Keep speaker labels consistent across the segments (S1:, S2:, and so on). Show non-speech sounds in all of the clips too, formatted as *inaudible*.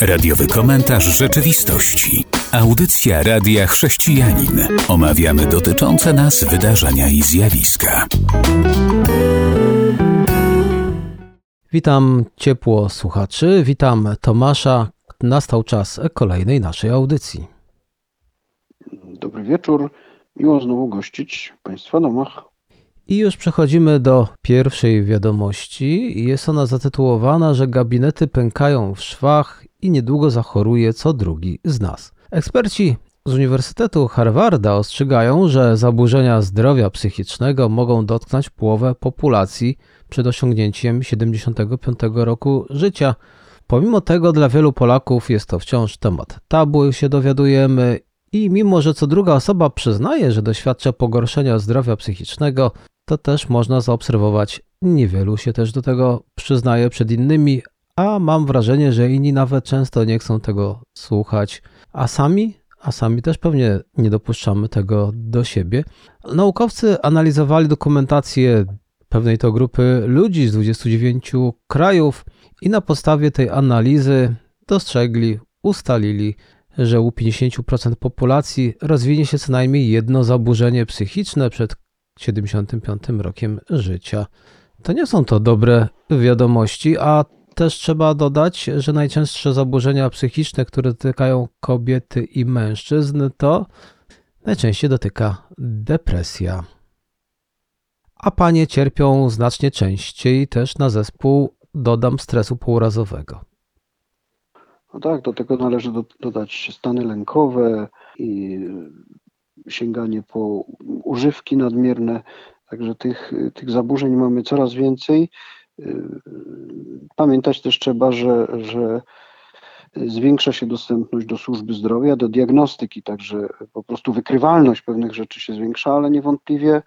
S1: Radiowy komentarz rzeczywistości. Audycja Radia Chrześcijanin. Omawiamy dotyczące nas wydarzenia i zjawiska.
S2: Witam ciepło słuchaczy, witam Tomasza. Nastał czas kolejnej naszej audycji.
S3: Dobry wieczór. Miło znowu gościć w Państwa domach.
S2: I już przechodzimy do pierwszej wiadomości. Jest ona zatytułowana, że gabinety pękają w szwach i niedługo zachoruje co drugi z nas. Eksperci z Uniwersytetu Harvarda ostrzegają, że zaburzenia zdrowia psychicznego mogą dotknąć połowę populacji przed osiągnięciem 75 roku życia. Pomimo tego dla wielu Polaków jest to wciąż temat tabu, się dowiadujemy, i mimo, że co druga osoba przyznaje, że doświadcza pogorszenia zdrowia psychicznego, to też można zaobserwować, niewielu się też do tego przyznaje przed innymi, a mam wrażenie, że inni nawet często nie chcą tego słuchać, a sami, a sami też pewnie nie dopuszczamy tego do siebie. Naukowcy analizowali dokumentację pewnej to grupy ludzi z 29 krajów i na podstawie tej analizy dostrzegli, ustalili, że u 50% populacji rozwinie się co najmniej jedno zaburzenie psychiczne przed 75 rokiem życia. To nie są to dobre wiadomości, a też trzeba dodać, że najczęstsze zaburzenia psychiczne, które dotykają kobiety i mężczyzn, to najczęściej dotyka depresja. A panie cierpią znacznie częściej też na zespół, dodam, stresu pourazowego.
S3: No tak, do tego należy do, dodać stany lękowe i sięganie po używki nadmierne. Także tych, tych zaburzeń mamy coraz więcej. Pamiętać też trzeba, że, że zwiększa się dostępność do służby zdrowia, do diagnostyki, także po prostu wykrywalność pewnych rzeczy się zwiększa, ale niewątpliwie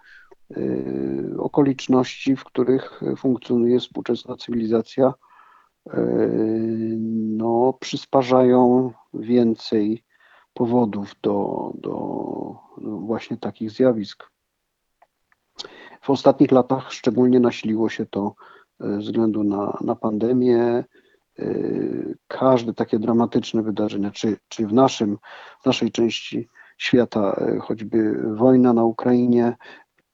S3: y, okoliczności, w których funkcjonuje współczesna cywilizacja, y, no, przysparzają więcej powodów do, do właśnie takich zjawisk. W ostatnich latach szczególnie nasiliło się to e, ze względu na, na pandemię. E, każde takie dramatyczne wydarzenia, czy, czy w, naszym, w naszej części świata, e, choćby wojna na Ukrainie,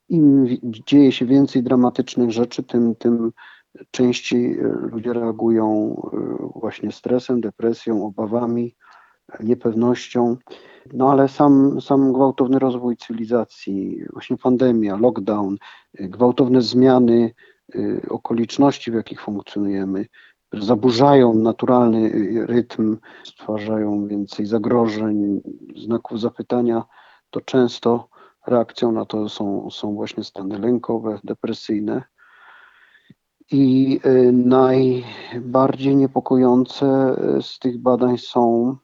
S3: im dzieje się więcej dramatycznych rzeczy, tym, tym częściej ludzie reagują właśnie stresem, depresją, obawami, niepewnością. No ale sam, sam gwałtowny rozwój cywilizacji, właśnie pandemia, lockdown, gwałtowne zmiany y, okoliczności, w jakich funkcjonujemy, zaburzają naturalny rytm, stwarzają więcej zagrożeń, znaków zapytania, to często reakcją na to są, są właśnie stany lękowe, depresyjne. I y, najbardziej niepokojące z tych badań są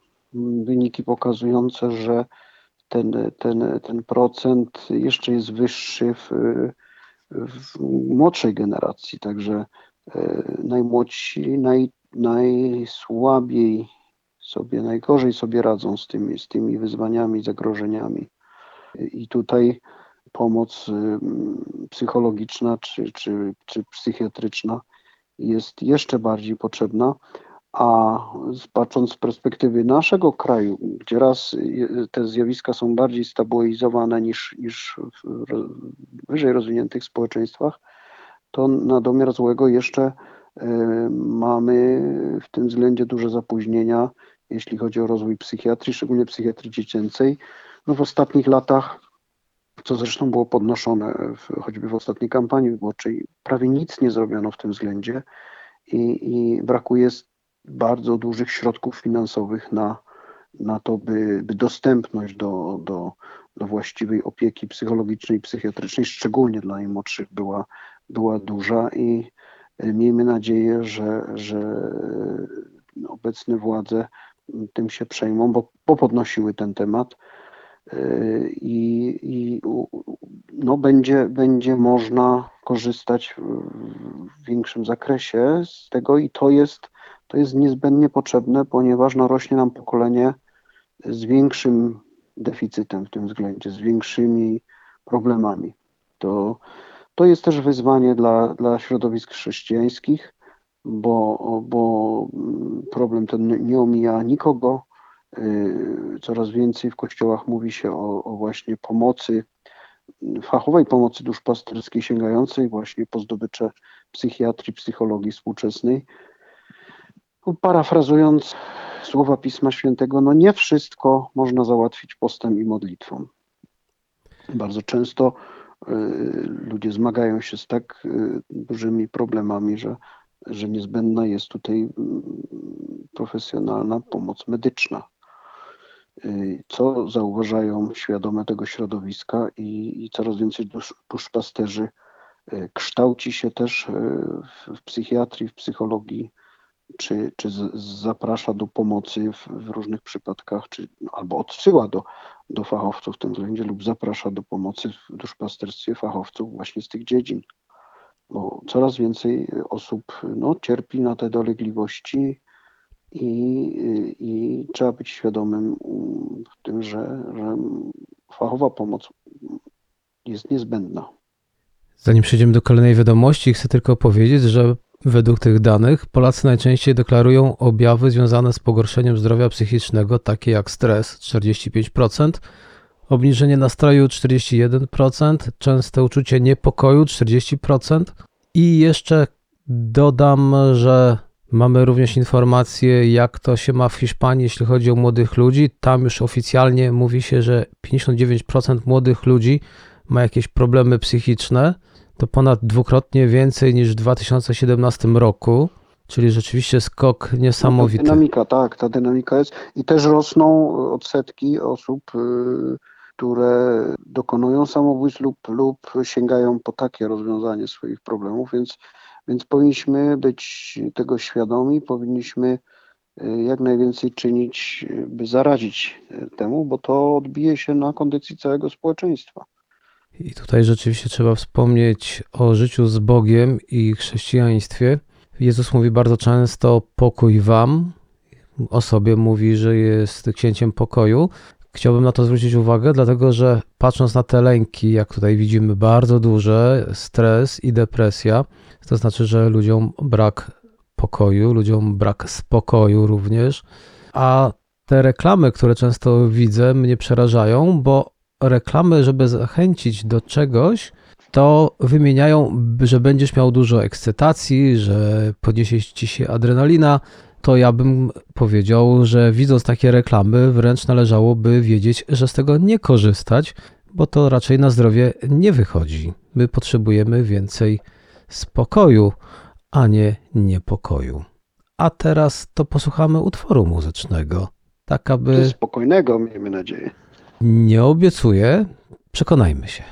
S3: wyniki pokazujące, że ten, ten, ten procent jeszcze jest wyższy w, w młodszej generacji, także e, najmłodsi naj, najsłabiej sobie, najgorzej sobie radzą z tymi, z tymi wyzwaniami, zagrożeniami. I tutaj pomoc psychologiczna czy, czy, czy psychiatryczna jest jeszcze bardziej potrzebna. A patrząc z perspektywy naszego kraju, gdzie raz te zjawiska są bardziej stabilizowane niż, niż w wyżej rozwiniętych społeczeństwach, to na domiar złego jeszcze e, mamy w tym względzie duże zapóźnienia, jeśli chodzi o rozwój psychiatrii, szczególnie psychiatrii dziecięcej. No w ostatnich latach, co zresztą było podnoszone w, choćby w ostatniej kampanii wyborczej, prawie nic nie zrobiono w tym względzie i, i brakuje bardzo dużych środków finansowych na, na to, by, by dostępność do, do, do właściwej opieki psychologicznej i psychiatrycznej, szczególnie dla najmłodszych, była, była duża i e, miejmy nadzieję, że, że obecne władze tym się przejmą, bo, bo podnosiły ten temat. e, i, i no, będzie, będzie można korzystać w większym zakresie z tego i to jest to jest niezbędnie potrzebne, ponieważ no, rośnie nam pokolenie z większym deficytem w tym względzie, z większymi problemami. To, to jest też wyzwanie dla, dla środowisk chrześcijańskich, bo, bo problem ten nie omija nikogo. Coraz więcej w kościołach mówi się o, o właśnie pomocy, fachowej pomocy duszpasterskiej sięgającej właśnie po zdobycze psychiatrii, psychologii współczesnej. Parafrazując słowa Pisma Świętego, no nie wszystko można załatwić postem i modlitwą. Bardzo często y, ludzie zmagają się z tak y, dużymi problemami, że, że niezbędna jest tutaj y, profesjonalna pomoc medyczna. Co zauważają świadome tego środowiska i, i coraz więcej dusz, duszpasterzy kształci się też w, w psychiatrii, w psychologii czy, czy z, zaprasza do pomocy w, w, różnych przypadkach, czy albo odsyła do, do fachowców w tym względzie lub zaprasza do pomocy w duszpasterstwie fachowców właśnie z tych dziedzin. Bo coraz więcej osób no, cierpi na te dolegliwości i, i trzeba być świadomym w tym, że, że fachowa pomoc jest niezbędna.
S2: Zanim przejdziemy do kolejnej wiadomości, chcę tylko powiedzieć, że Według tych danych Polacy najczęściej deklarują objawy związane z pogorszeniem zdrowia psychicznego, takie jak stres 45%, obniżenie nastroju 41%, częste uczucie niepokoju 40%. I jeszcze dodam, że mamy również informacje, jak to się ma w Hiszpanii, jeśli chodzi o młodych ludzi. Tam już oficjalnie mówi się, że 59% młodych ludzi ma jakieś problemy psychiczne to ponad dwukrotnie więcej niż w 2017 roku. Czyli rzeczywiście skok niesamowity.
S3: No, dynamika, tak, ta dynamika jest. I też rosną odsetki osób, y, które dokonują samobójstw lub, lub sięgają po takie rozwiązanie swoich problemów, więc, więc powinniśmy być tego świadomi, powinniśmy y, jak najwięcej czynić, by zaradzić temu, bo to odbije się na kondycji całego społeczeństwa.
S2: I tutaj rzeczywiście trzeba wspomnieć o życiu z Bogiem i chrześcijaństwie. Jezus mówi bardzo często pokój wam. O sobie mówi, że jest księciem pokoju. Chciałbym na to zwrócić uwagę, dlatego że patrząc na te lęki, jak tutaj widzimy, bardzo duże, stres i depresja, to znaczy, że ludziom brak pokoju, ludziom brak spokoju również. A te reklamy, które często widzę, mnie przerażają, bo reklamy, żeby zachęcić do czegoś, to wymieniają, że będziesz miał dużo ekscytacji, że podniesie ci się adrenalina, to ja bym powiedział, że widząc takie reklamy, wręcz należałoby wiedzieć, że z tego nie korzystać, bo to raczej na zdrowie nie wychodzi. My potrzebujemy więcej spokoju, a nie niepokoju. A teraz to posłuchamy utworu muzycznego. Tak aby.
S3: Spokojnego, miejmy nadzieję.
S2: Nie obiecuję, przekonajmy się.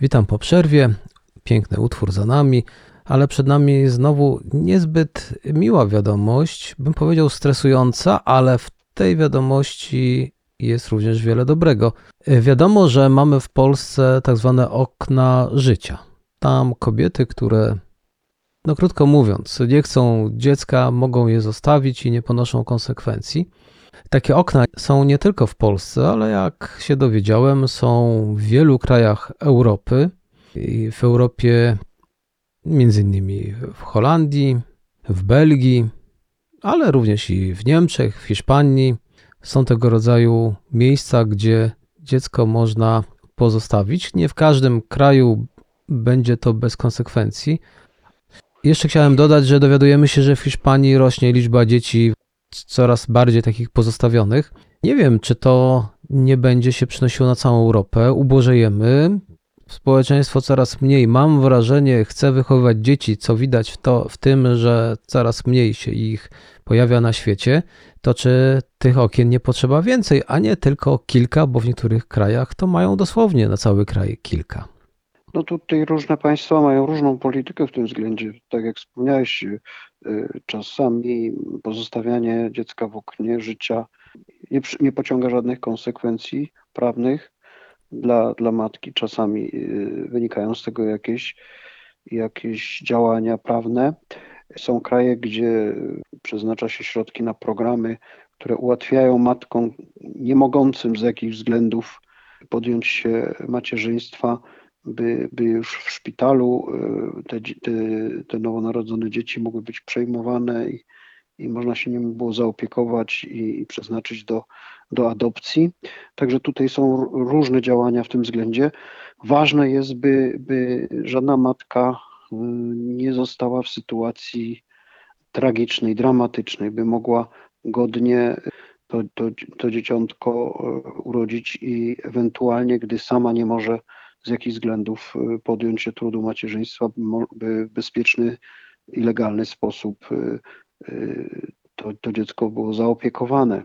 S2: Witam po przerwie. Piękny utwór za nami, ale przed nami znowu niezbyt miła wiadomość, bym powiedział stresująca, ale w tej wiadomości jest również wiele dobrego. Wiadomo, że mamy w Polsce tak zwane okna życia. Tam kobiety, które no krótko mówiąc, nie chcą dziecka, mogą je zostawić i nie ponoszą konsekwencji. Takie okna są nie tylko w Polsce, ale jak się dowiedziałem, są w wielu krajach Europy. I w Europie, między innymi w Holandii, w Belgii, ale również i w Niemczech, w Hiszpanii. Są tego rodzaju miejsca, gdzie dziecko można pozostawić. Nie w każdym kraju będzie to bez konsekwencji, jeszcze chciałem dodać, że dowiadujemy się, że w Hiszpanii rośnie liczba dzieci coraz bardziej takich pozostawionych. Nie wiem, czy to nie będzie się przynosiło na całą Europę. Ubożejemy. Społeczeństwo coraz mniej, mam wrażenie, chce wychowywać dzieci, co widać w, to, w tym, że coraz mniej się ich pojawia na świecie. To czy tych okien nie potrzeba więcej, a nie tylko kilka, bo w niektórych krajach to mają dosłownie na cały kraj kilka.
S3: No tutaj różne państwa mają różną politykę w tym względzie. Tak jak wspomniałeś, y, czasami pozostawianie dziecka w oknie życia nie, nie pociąga żadnych konsekwencji prawnych dla, dla matki. Czasami y, wynikają z tego jakieś, jakieś działania prawne. Są kraje, gdzie przeznacza się środki na programy, które ułatwiają matkom nie mogącym z jakichś względów podjąć się macierzyństwa by, by już w szpitalu te, te, te nowonarodzone dzieci mogły być przejmowane i, i można się nimi było zaopiekować i, i przeznaczyć do, do adopcji. Także tutaj są różne działania w tym względzie. Ważne jest, by, by żadna matka y, nie została w sytuacji tragicznej, dramatycznej, by mogła godnie to, to, to dzieciątko y, urodzić i ewentualnie, gdy sama nie może z jakichś względów y, podjąć się trudu macierzyństwa, by w bezpieczny i legalny sposób to, to dziecko było zaopiekowane.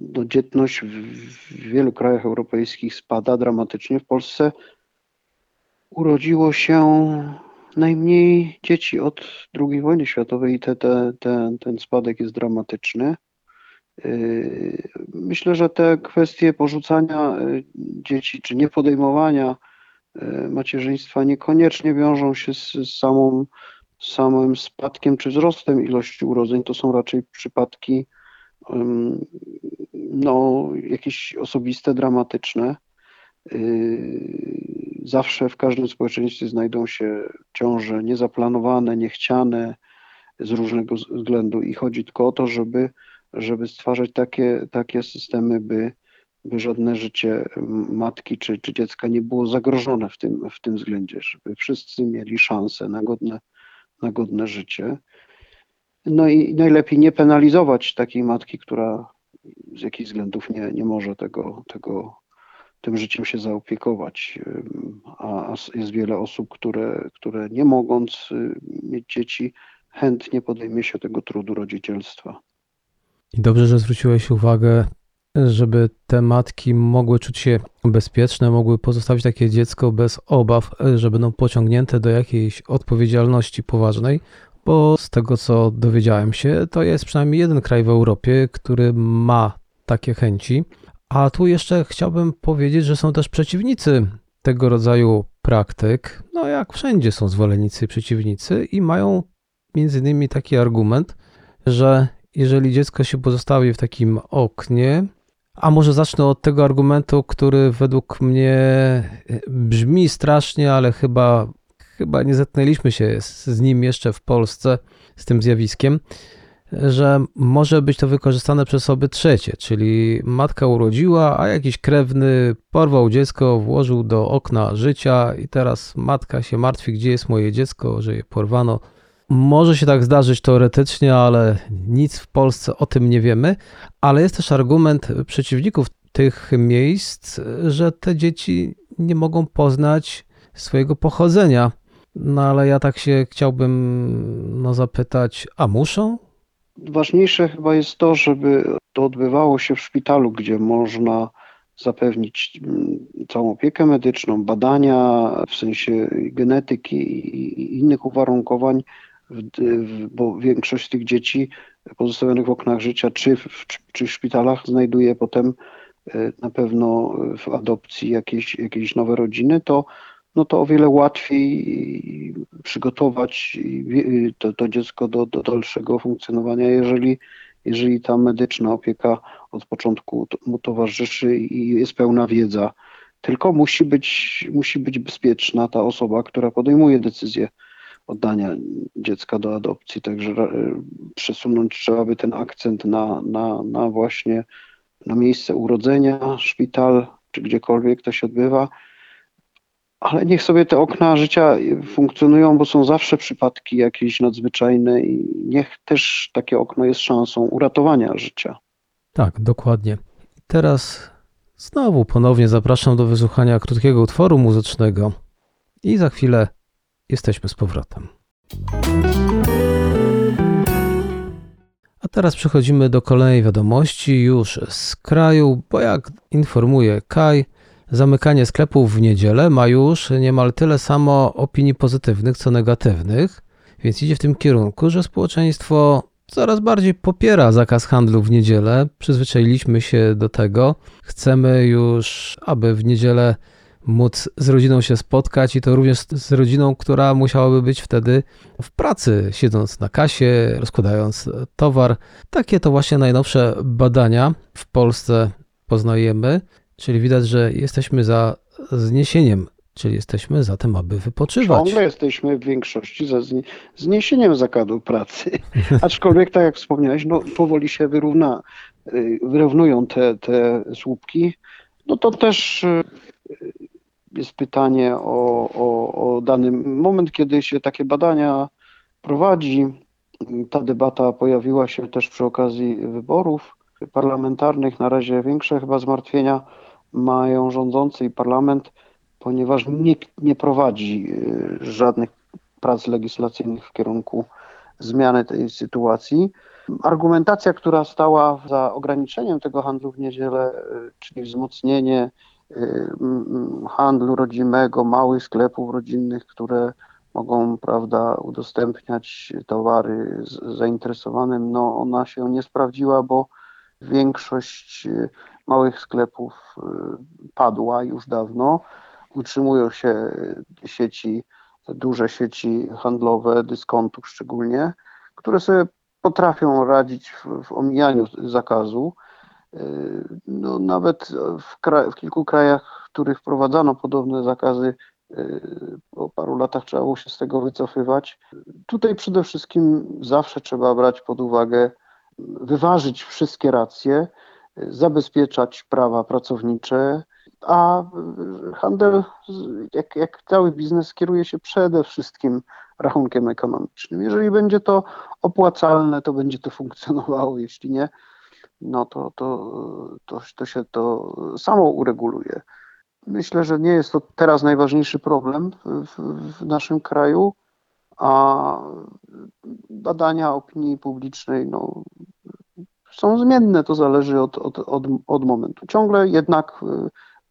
S3: No, dzietność w wielu krajach europejskich spada dramatycznie. W Polsce urodziło się najmniej dzieci od II wojny światowej i te, te, te, ten spadek jest dramatyczny. Yy, myślę, że te kwestie porzucania yy, dzieci czy niepodejmowania macierzyństwa niekoniecznie wiążą się z, z samą, samym spadkiem czy wzrostem ilości urodzeń. To są raczej przypadki no, jakieś osobiste, dramatyczne. Zawsze w każdym społeczeństwie znajdą się ciąże niezaplanowane, niechciane z różnego względu i chodzi tylko o to, żeby, żeby stwarzać takie, takie systemy, by, by żadne życie matki czy, czy dziecka nie było zagrożone w tym, w tym względzie, żeby wszyscy mieli szansę na godne, na godne życie. No i najlepiej nie penalizować takiej matki, która z jakichś względów nie, nie może tego, tego tym życiem się zaopiekować. A jest wiele osób, które, które nie mogąc y, mieć dzieci, chętnie podejmie się tego trudu rodzicielstwa.
S2: I dobrze, że zwróciłeś uwagę, żeby te matki mogły czuć się bezpieczne, mogły pozostawić takie dziecko bez obaw, że będą pociągnięte do jakiejś odpowiedzialności poważnej, bo z tego co dowiedziałem się, to jest przynajmniej jeden kraj w Europie, który ma takie chęci. A tu jeszcze chciałbym powiedzieć, że są też przeciwnicy tego rodzaju praktyk. No jak wszędzie są zwolennicy i przeciwnicy i mają między innymi taki argument, że jeżeli dziecko się pozostawi w takim oknie, a może zacznę od tego argumentu, który według mnie brzmi strasznie, ale chyba, chyba nie zetknęliśmy się z, z nim jeszcze w Polsce, z tym zjawiskiem że może być to wykorzystane przez osoby trzecie, czyli matka urodziła, a jakiś krewny porwał dziecko, włożył do okna życia i teraz matka się martwi, gdzie jest moje dziecko, że je porwano. Może się tak zdarzyć teoretycznie, ale nic w Polsce o tym nie wiemy, ale jest też argument przeciwników tych miejsc, że te dzieci nie mogą poznać swojego pochodzenia. No ale ja tak się chciałbym no, zapytać, a muszą?
S3: Ważniejsze chyba jest to, żeby to odbywało się w szpitalu, gdzie można zapewnić mm, całą opiekę medyczną, badania w sensie genetyki i innych uwarunkowań, bo większość tych dzieci pozostawionych w oknach życia czy w, czy w szpitalach znajduje potem e, na pewno w adopcji jakieś, jakieś nowe rodziny, to no to o wiele łatwiej przygotować to, to dziecko do, do dalszego funkcjonowania, jeżeli, jeżeli ta medyczna opieka od początku mu towarzyszy i jest pełna wiedza. Tylko musi być, musi być bezpieczna ta osoba, która podejmuje decyzję oddania dziecka do adopcji. Także e, przesunąć trzeba by ten akcent na, na, na właśnie na miejsce urodzenia, szpital, czy gdziekolwiek to się odbywa ale niech sobie te okna życia funkcjonują, bo są zawsze przypadki jakieś nadzwyczajne i niech też takie okno jest szansą uratowania życia.
S2: Tak, dokładnie. Teraz znowu ponownie zapraszam do wysłuchania krótkiego utworu muzycznego i za chwilę jesteśmy z powrotem. A teraz przechodzimy do kolejnej wiadomości już z kraju, bo jak informuje Kaj, Zamykanie sklepów w niedzielę ma już niemal tyle samo opinii pozytywnych, co negatywnych, więc idzie w tym kierunku, że społeczeństwo coraz bardziej popiera zakaz handlu w niedzielę. Przyzwyczailiśmy się do tego. Chcemy już, aby w niedzielę móc z rodziną się spotkać i to również z rodziną, która musiałaby być wtedy w pracy, siedząc na kasie, rozkładając towar. Takie to właśnie najnowsze badania w Polsce poznajemy. Czyli widać, że jesteśmy za zniesieniem, czyli jesteśmy za tym, aby wypoczywać.
S3: Ciągle jesteśmy w większości za zniesieniem zakładu pracy. *laughs* Aczkolwiek, tak jak wspomniałeś, no, powoli się wyrówna, y, wyrównują te, te słupki. No to też y, jest pytanie o, o, o dany moment, kiedy się takie badania prowadzi. Ta debata pojawiła się też przy okazji wyborów parlamentarnych. Na razie większe chyba zmartwienia mają rządzący i parlament, ponieważ nikt nie prowadzi y, żadnych prac legislacyjnych w kierunku zmiany tej sytuacji. Argumentacja, która stała za ograniczeniem tego handlu w niedzielę, y, czyli wzmocnienie y, handlu rodzimego, małych sklepów rodzinnych, które mogą prawda, udostępniać towary zainteresowanym, no ona się nie sprawdziła, bo większość y, małych sklepów padła już dawno. Utrzymują się sieci, duże sieci handlowe, dyskontów szczególnie, które sobie potrafią radzić w, w omijaniu zakazu. Y, no, nawet w, kraj, w kilku krajach, w których wprowadzano podobne zakazy, y, po paru latach trzeba było się z tego wycofywać. Tutaj przede wszystkim zawsze trzeba brać pod uwagę, wyważyć wszystkie racje, zabezpieczać prawa pracownicze, a handel, jak, jak cały biznes, kieruje się przede wszystkim rachunkiem ekonomicznym. Jeżeli będzie to opłacalne, to będzie to funkcjonowało, jeśli nie, no to, to, to, to się to samo ureguluje. Myślę, że nie jest to teraz najważniejszy problem w, w naszym kraju, a badania opinii publicznej no, są zmienne, to zależy od, od, od, od momentu. Ciągle jednak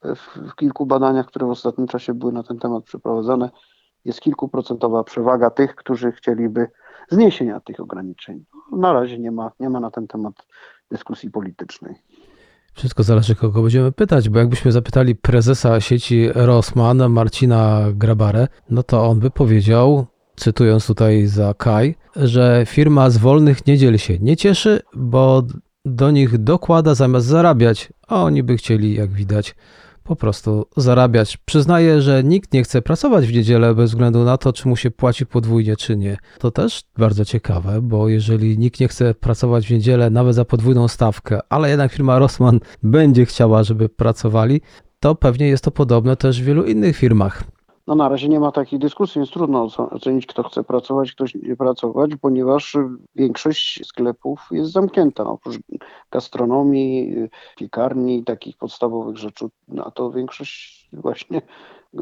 S3: w, w kilku badaniach, które w ostatnim czasie były na ten temat przeprowadzane, jest kilkuprocentowa przewaga tych, którzy chcieliby zniesienia tych ograniczeń. Na razie nie ma, nie ma na ten temat dyskusji politycznej.
S2: Wszystko zależy, kogo będziemy pytać, bo jakbyśmy zapytali prezesa sieci Rossmann, Marcina Grabarę, no to on by powiedział, cytując tutaj za Kaj, że firma z wolnych niedziel się nie cieszy, bo do nich dokłada zamiast zarabiać, a oni by chcieli, jak widać, po prostu zarabiać. Przyznaję, że nikt nie chce pracować w niedzielę bez względu na to, czy mu się płaci podwójnie, czy nie. To też bardzo ciekawe, bo jeżeli nikt nie chce pracować w niedzielę nawet za podwójną stawkę, ale jednak firma Rossmann będzie chciała, żeby pracowali, to pewnie jest to podobne też w wielu innych firmach.
S3: No na razie nie ma takiej dyskusji, więc trudno ocenić, kto chce pracować, kto nie pracować, ponieważ większość sklepów jest zamknięta. Oprócz gastronomii, piekarni, takich podstawowych rzeczy, no to większość właśnie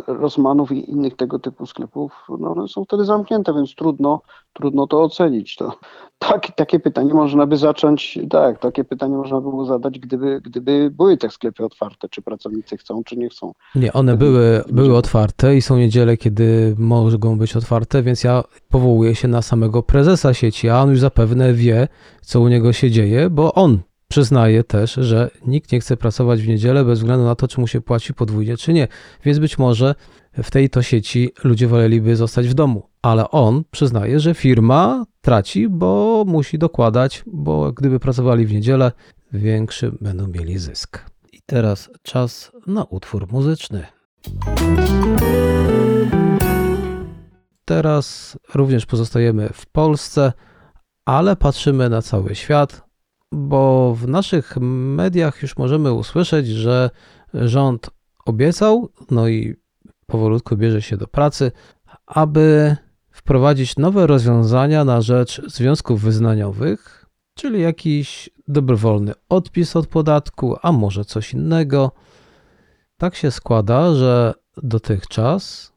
S3: Rosmanów i innych tego typu sklepów, no one są wtedy zamknięte, więc trudno, trudno to ocenić. To, tak, takie pytanie można by zacząć, tak, takie pytanie można było zadać, gdyby, gdyby były te sklepy otwarte, czy pracownicy chcą, czy nie chcą.
S2: Nie, one były, były otwarte i są niedziele, kiedy mogą być otwarte, więc ja powołuję się na samego prezesa sieci, a on już zapewne wie, co u niego się dzieje, bo on Przyznaje też, że nikt nie chce pracować w niedzielę bez względu na to, czy mu się płaci podwójnie, czy nie. Więc być może w tej to sieci ludzie woleliby zostać w domu. Ale on przyznaje, że firma traci, bo musi dokładać, bo gdyby pracowali w niedzielę, większy będą mieli zysk. I teraz czas na utwór muzyczny. Teraz również pozostajemy w Polsce, ale patrzymy na cały świat bo w naszych mediach już możemy usłyszeć, że rząd obiecał, no i powolutku bierze się do pracy, aby wprowadzić nowe rozwiązania na rzecz związków wyznaniowych, czyli jakiś dobrowolny odpis od podatku, a może coś innego. Tak się składa, że dotychczas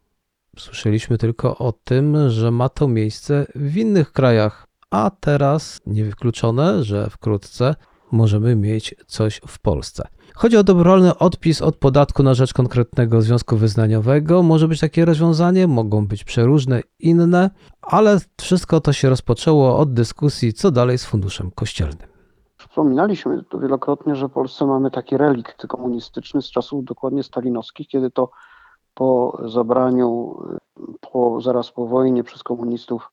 S2: słyszeliśmy tylko o tym, że ma to miejsce w innych krajach a teraz niewykluczone, że wkrótce możemy mieć coś w Polsce. Chodzi o dobrowolny odpis od podatku na rzecz konkretnego związku wyznaniowego. Może być takie rozwiązanie, mogą być przeróżne, inne, ale wszystko to się rozpoczęło od dyskusji, co dalej z funduszem kościelnym.
S3: Wspominaliśmy tu wielokrotnie, że w Polsce mamy taki relikt komunistyczny z czasów dokładnie stalinowskich, kiedy to po zabraniu, po, zaraz po wojnie przez komunistów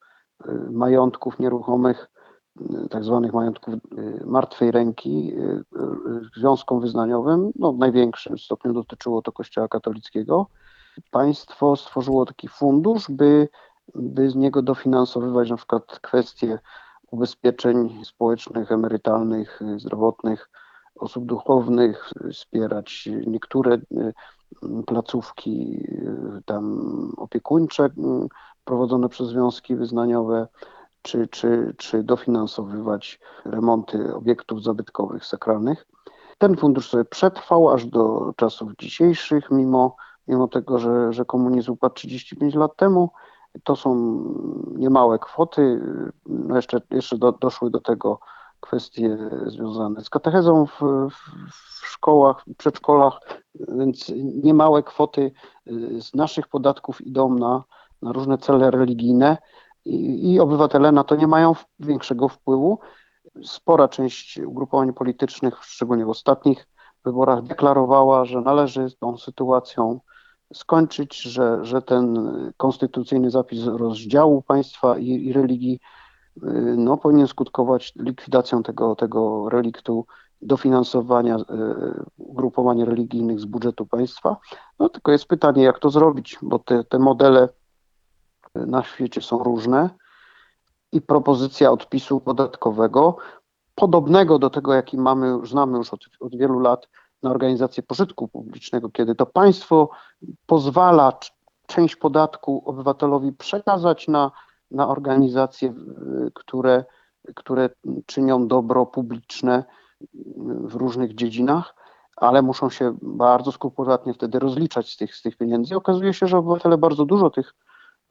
S3: majątków nieruchomych tak zwanych majątków martwej ręki związkom wyznaniowym, no w największym stopniu dotyczyło to Kościoła katolickiego, państwo stworzyło taki fundusz, by, by z niego dofinansowywać na przykład kwestie ubezpieczeń społecznych, emerytalnych, zdrowotnych osób duchownych, wspierać niektóre y, placówki y, tam opiekuńcze y, prowadzone przez związki wyznaniowe, czy, czy, czy dofinansowywać remonty obiektów zabytkowych, sakralnych. Ten fundusz sobie przetrwał aż do czasów dzisiejszych, mimo, mimo tego, że, że komunizm upadł 35 lat temu. To są niemałe kwoty. No jeszcze jeszcze do, doszły do tego kwestie związane z katechezą w, w szkołach, przedszkolach, więc niemałe kwoty z naszych podatków idą na, na różne cele religijne i, i obywatele na to nie mają większego wpływu. Spora część ugrupowań politycznych, szczególnie w ostatnich wyborach, deklarowała, że należy z tą sytuacją skończyć, że, że ten konstytucyjny zapis rozdziału państwa i, i religii y, no, powinien skutkować likwidacją tego, tego reliktu dofinansowania y, ugrupowań religijnych z budżetu państwa. No tylko jest pytanie, jak to zrobić, bo te, te modele na świecie są różne i propozycja odpisu podatkowego, podobnego do tego, jaki mamy, znamy już od, od wielu lat na organizację pożytku publicznego, kiedy to państwo pozwala część podatku obywatelowi przekazać na, na organizacje, które, które czynią dobro publiczne w różnych dziedzinach, ale muszą się bardzo skrupulatnie wtedy rozliczać z tych, z tych pieniędzy. Okazuje się, że obywatele bardzo dużo tych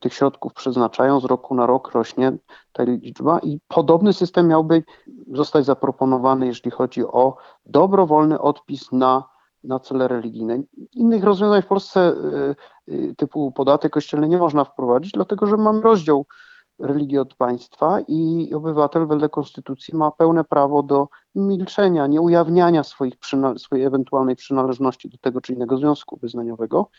S3: tych środków przeznaczają, z roku na rok rośnie ta liczba i podobny system miałby zostać zaproponowany, jeśli chodzi o dobrowolny odpis na, na cele religijne. Innych rozwiązań w Polsce y, y, typu podatek kościelny nie można wprowadzić, dlatego że mamy rozdział religii od państwa i obywatel wedle konstytucji ma pełne prawo do milczenia, nieujawniania swoich swojej ewentualnej przynależności do tego czy innego związku wyznaniowego,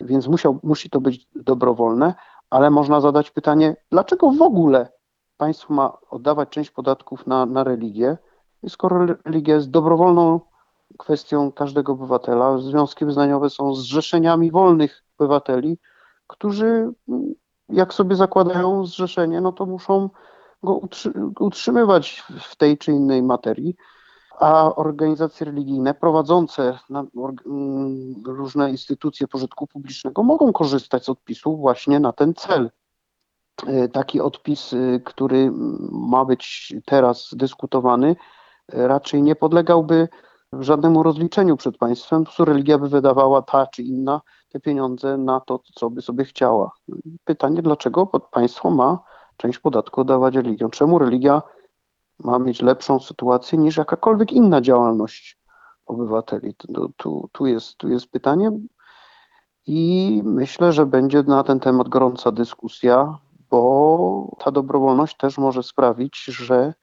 S3: więc musiał, musi to być dobrowolne, ale można zadać pytanie, dlaczego w ogóle państwo ma oddawać część podatków na, na religię, skoro religia jest dobrowolną kwestią każdego obywatela. Związki wyznaniowe są zrzeszeniami wolnych obywateli, którzy, jak sobie zakładają zrzeszenie, no to muszą go utrzymywać w tej czy innej materii a organizacje religijne prowadzące mm, różne instytucje pożytku publicznego mogą korzystać z odpisu właśnie na ten cel. E, taki odpis, e, który ma być teraz dyskutowany, e, raczej nie podlegałby żadnemu rozliczeniu przed państwem. Po religia by wydawała ta czy inna te pieniądze na to, co by sobie chciała. Pytanie, dlaczego państwo ma część podatku oddawać religią? Czemu religia ma mieć lepszą sytuację niż jakakolwiek inna działalność obywateli. Tu, tu, tu, jest, tu jest pytanie i myślę, że będzie na ten temat gorąca dyskusja, bo ta dobrowolność też może sprawić, że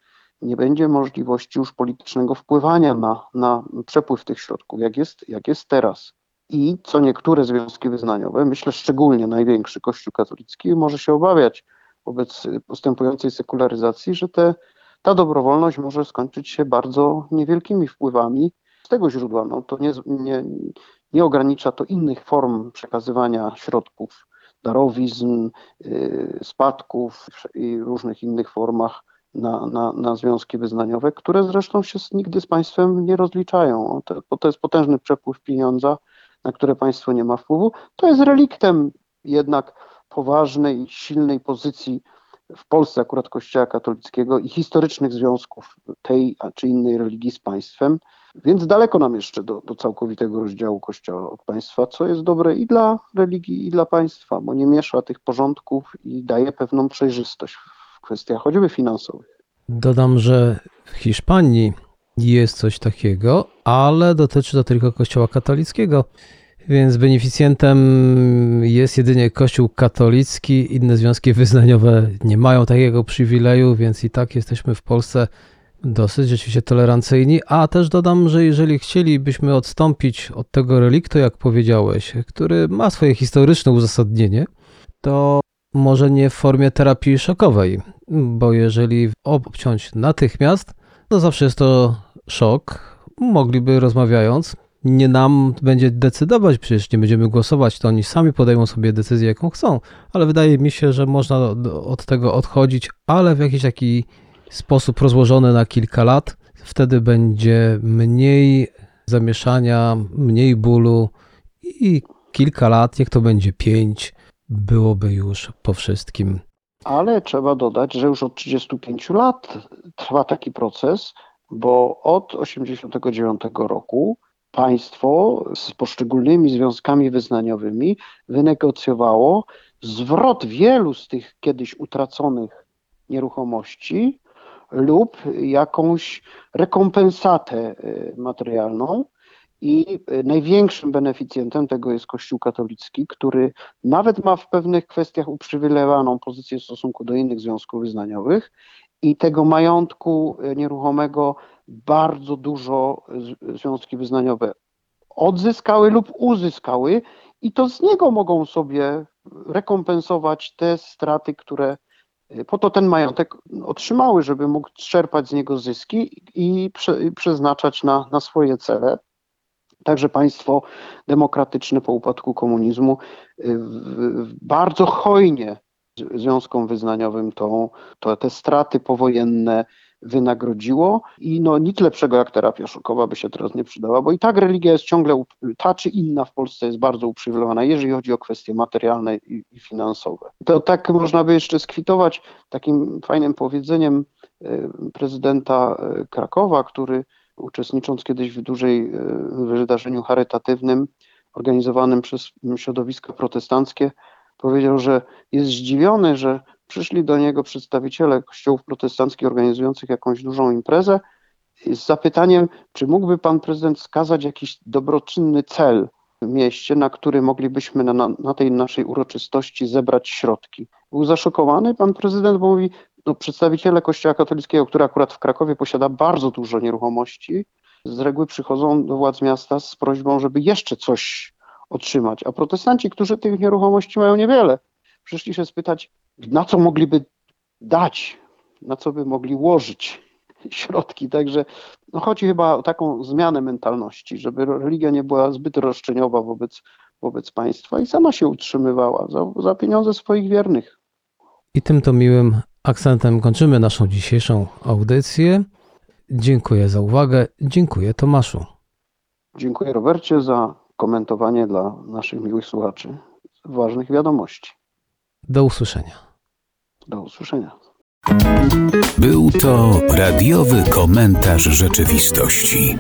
S3: nie będzie możliwości już politycznego wpływania na, na przepływ tych środków, jak jest, jak jest teraz. I co niektóre związki wyznaniowe, myślę szczególnie największy Kościół katolicki, może się obawiać wobec postępującej sekularyzacji, że te ta dobrowolność może skończyć się bardzo niewielkimi wpływami z tego źródła. No, to nie, nie, nie ogranicza to innych form przekazywania środków, darowizn, yy, spadków i różnych innych formach na, na, na związki wyznaniowe, które zresztą się nigdy z państwem nie rozliczają, to jest potężny przepływ pieniądza, na które państwo nie ma wpływu. To jest reliktem jednak poważnej, silnej pozycji w Polsce akurat Kościoła katolickiego i historycznych związków tej czy innej religii z państwem, więc daleko nam jeszcze do, do całkowitego rozdziału Kościoła od państwa, co jest dobre i dla religii, i dla państwa, bo nie miesza tych porządków i daje pewną przejrzystość w kwestiach choćby finansowych.
S2: Dodam, że w Hiszpanii jest coś takiego, ale dotyczy to tylko Kościoła katolickiego. Więc beneficjentem jest jedynie Kościół katolicki, inne związki wyznaniowe nie mają takiego przywileju, więc i tak jesteśmy w Polsce dosyć rzeczywiście tolerancyjni. A też dodam, że jeżeli chcielibyśmy odstąpić od tego reliktu, jak powiedziałeś, który ma swoje historyczne uzasadnienie, to może nie w formie terapii szokowej, bo jeżeli obciąć natychmiast, to zawsze jest to szok. Mogliby rozmawiając, nie nam będzie decydować, przecież nie będziemy głosować, to oni sami podejmą sobie decyzję, jaką chcą, ale wydaje mi się, że można od tego odchodzić, ale w jakiś taki sposób rozłożony na kilka lat. Wtedy będzie mniej zamieszania, mniej bólu i kilka lat, niech to będzie pięć, byłoby już po wszystkim.
S3: Ale trzeba dodać, że już od 35 lat trwa taki proces, bo od 1989 roku państwo z poszczególnymi związkami wyznaniowymi wynegocjowało zwrot wielu z tych kiedyś utraconych nieruchomości lub jakąś rekompensatę y, materialną. I y, największym beneficjentem tego jest Kościół katolicki, który nawet ma w pewnych kwestiach uprzywilejowaną pozycję w stosunku do innych związków wyznaniowych i tego majątku y, nieruchomego bardzo dużo związki wyznaniowe odzyskały lub uzyskały, i to z niego mogą sobie rekompensować te straty, które y, po to ten majątek otrzymały, żeby mógł czerpać z niego zyski i prze, przeznaczać na, na swoje cele. Także państwo demokratyczne po upadku komunizmu y, bardzo hojnie związkom wyznaniowym to te straty powojenne wynagrodziło i no nic lepszego jak terapia szokowa by się teraz nie przydała, bo i tak religia jest ciągle, ta czy inna w Polsce jest bardzo uprzywilejowana, jeżeli chodzi o kwestie materialne i, i finansowe. To tak można by jeszcze skwitować takim fajnym powiedzeniem e, prezydenta e, Krakowa, który uczestnicząc kiedyś w dużej e, wydarzeniu charytatywnym organizowanym przez środowiska protestanckie, powiedział, że jest zdziwiony, że przyszli do niego przedstawiciele kościołów protestanckich organizujących jakąś dużą imprezę z zapytaniem, czy mógłby pan prezydent wskazać jakiś dobroczynny cel w mieście, na który moglibyśmy na, na tej naszej uroczystości zebrać środki. Był zaszokowany pan prezydent, bo mówi, no, przedstawiciele Kościoła katolickiego, który akurat w Krakowie posiada bardzo dużo nieruchomości, z reguły przychodzą do władz miasta z prośbą, żeby jeszcze coś otrzymać, a protestanci, którzy tych nieruchomości mają niewiele, przyszli się spytać, na co mogliby dać, na co by mogli łożyć *laughs* środki. Także no chodzi chyba o taką zmianę mentalności, żeby religia nie była zbyt roszczeniowa wobec, wobec państwa i sama się utrzymywała za, za pieniądze swoich wiernych.
S2: I tym to miłym akcentem kończymy naszą dzisiejszą audycję. Dziękuję za uwagę. Dziękuję Tomaszu.
S3: Dziękuję Robercie za komentowanie dla naszych miłych słuchaczy ważnych wiadomości.
S2: Do usłyszenia.
S3: Do usłyszenia.
S1: Był to radiowy komentarz rzeczywistości.